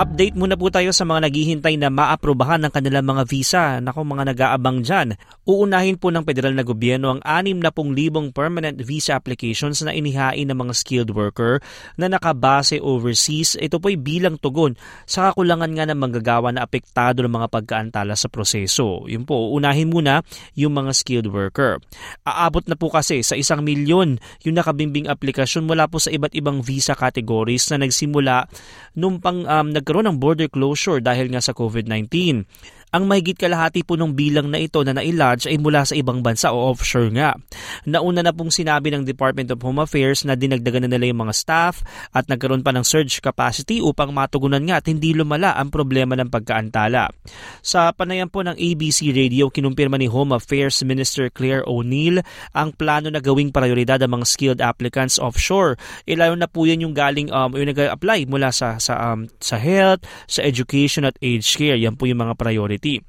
Update muna po tayo sa mga naghihintay na maaprubahan ng kanilang mga visa. Nako mga nag-aabang dyan. Uunahin po ng federal na gobyerno ang 60,000 permanent visa applications na inihain ng mga skilled worker na nakabase overseas. Ito po'y bilang tugon sa kakulangan nga ng manggagawa na apektado ng mga pagkaantala sa proseso. Yun po, uunahin muna yung mga skilled worker. Aabot na po kasi sa isang milyon yung nakabimbing aplikasyon mula po sa iba't ibang visa categories na nagsimula nung pang um, nag nagkaroon ng border closure dahil nga sa COVID-19. Ang mahigit kalahati po ng bilang na ito na nailodge ay mula sa ibang bansa o offshore nga. Nauna na pong sinabi ng Department of Home Affairs na dinagdagan na nila yung mga staff at nagkaroon pa ng surge capacity upang matugunan nga at hindi lumala ang problema ng pagkaantala. Sa panayam po ng ABC Radio, kinumpirma ni Home Affairs Minister Claire O'Neill ang plano na gawing prioridad ang mga skilled applicants offshore. Ilalo na po yan yung galing um, yung nag-apply mula sa sa um, sa health, sa education at aged care. Yan po yung mga priority Security.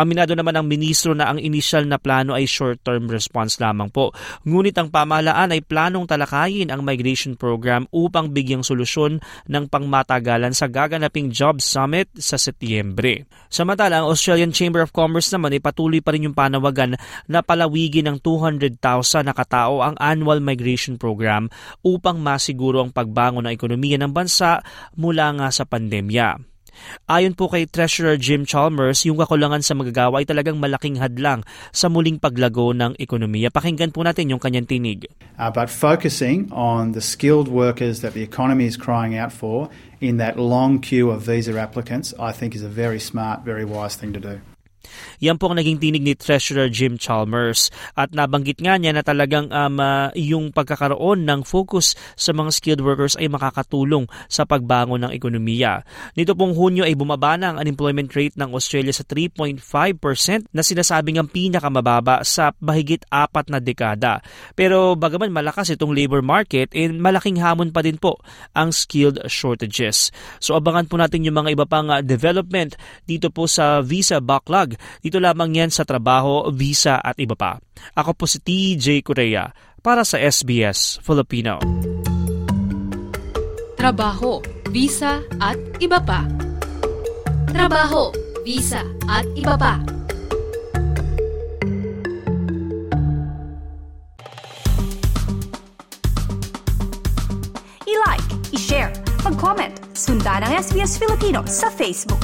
Aminado naman ang ministro na ang initial na plano ay short-term response lamang po. Ngunit ang pamahalaan ay planong talakayin ang migration program upang bigyang solusyon ng pangmatagalan sa gaganaping Job Summit sa Setyembre. Samantala, ang Australian Chamber of Commerce naman ay patuloy pa rin yung panawagan na palawigin ng 200,000 na katao ang annual migration program upang masiguro ang pagbangon ng ekonomiya ng bansa mula nga sa pandemya. Ayon po kay Treasurer Jim Chalmers, yung kakulangan sa magagawa ay talagang malaking hadlang sa muling paglago ng ekonomiya. Pakinggan po natin yung kanyang tinig. Uh, but focusing on the skilled workers that the economy is crying out for in that long queue of visa applicants, I think is a very smart, very wise thing to do. Yan po ang naging tinig ni Treasurer Jim Chalmers. At nabanggit nga niya na talagang um, uh, yung pagkakaroon ng focus sa mga skilled workers ay makakatulong sa pagbangon ng ekonomiya. Nito pong Hunyo ay bumaba na ang unemployment rate ng Australia sa 3.5% na sinasabing ang pinakamababa sa mahigit apat na dekada. Pero bagaman malakas itong labor market, eh, malaking hamon pa din po ang skilled shortages. So abangan po natin yung mga iba pang uh, development dito po sa visa backlog dito lamang yan sa trabaho, visa at iba pa. Ako po si TJ Korea para sa SBS Filipino. Trabaho, visa at iba pa. Trabaho, visa at iba pa. I-like, i-share, mag-comment, sundan ang SBS Filipino sa Facebook.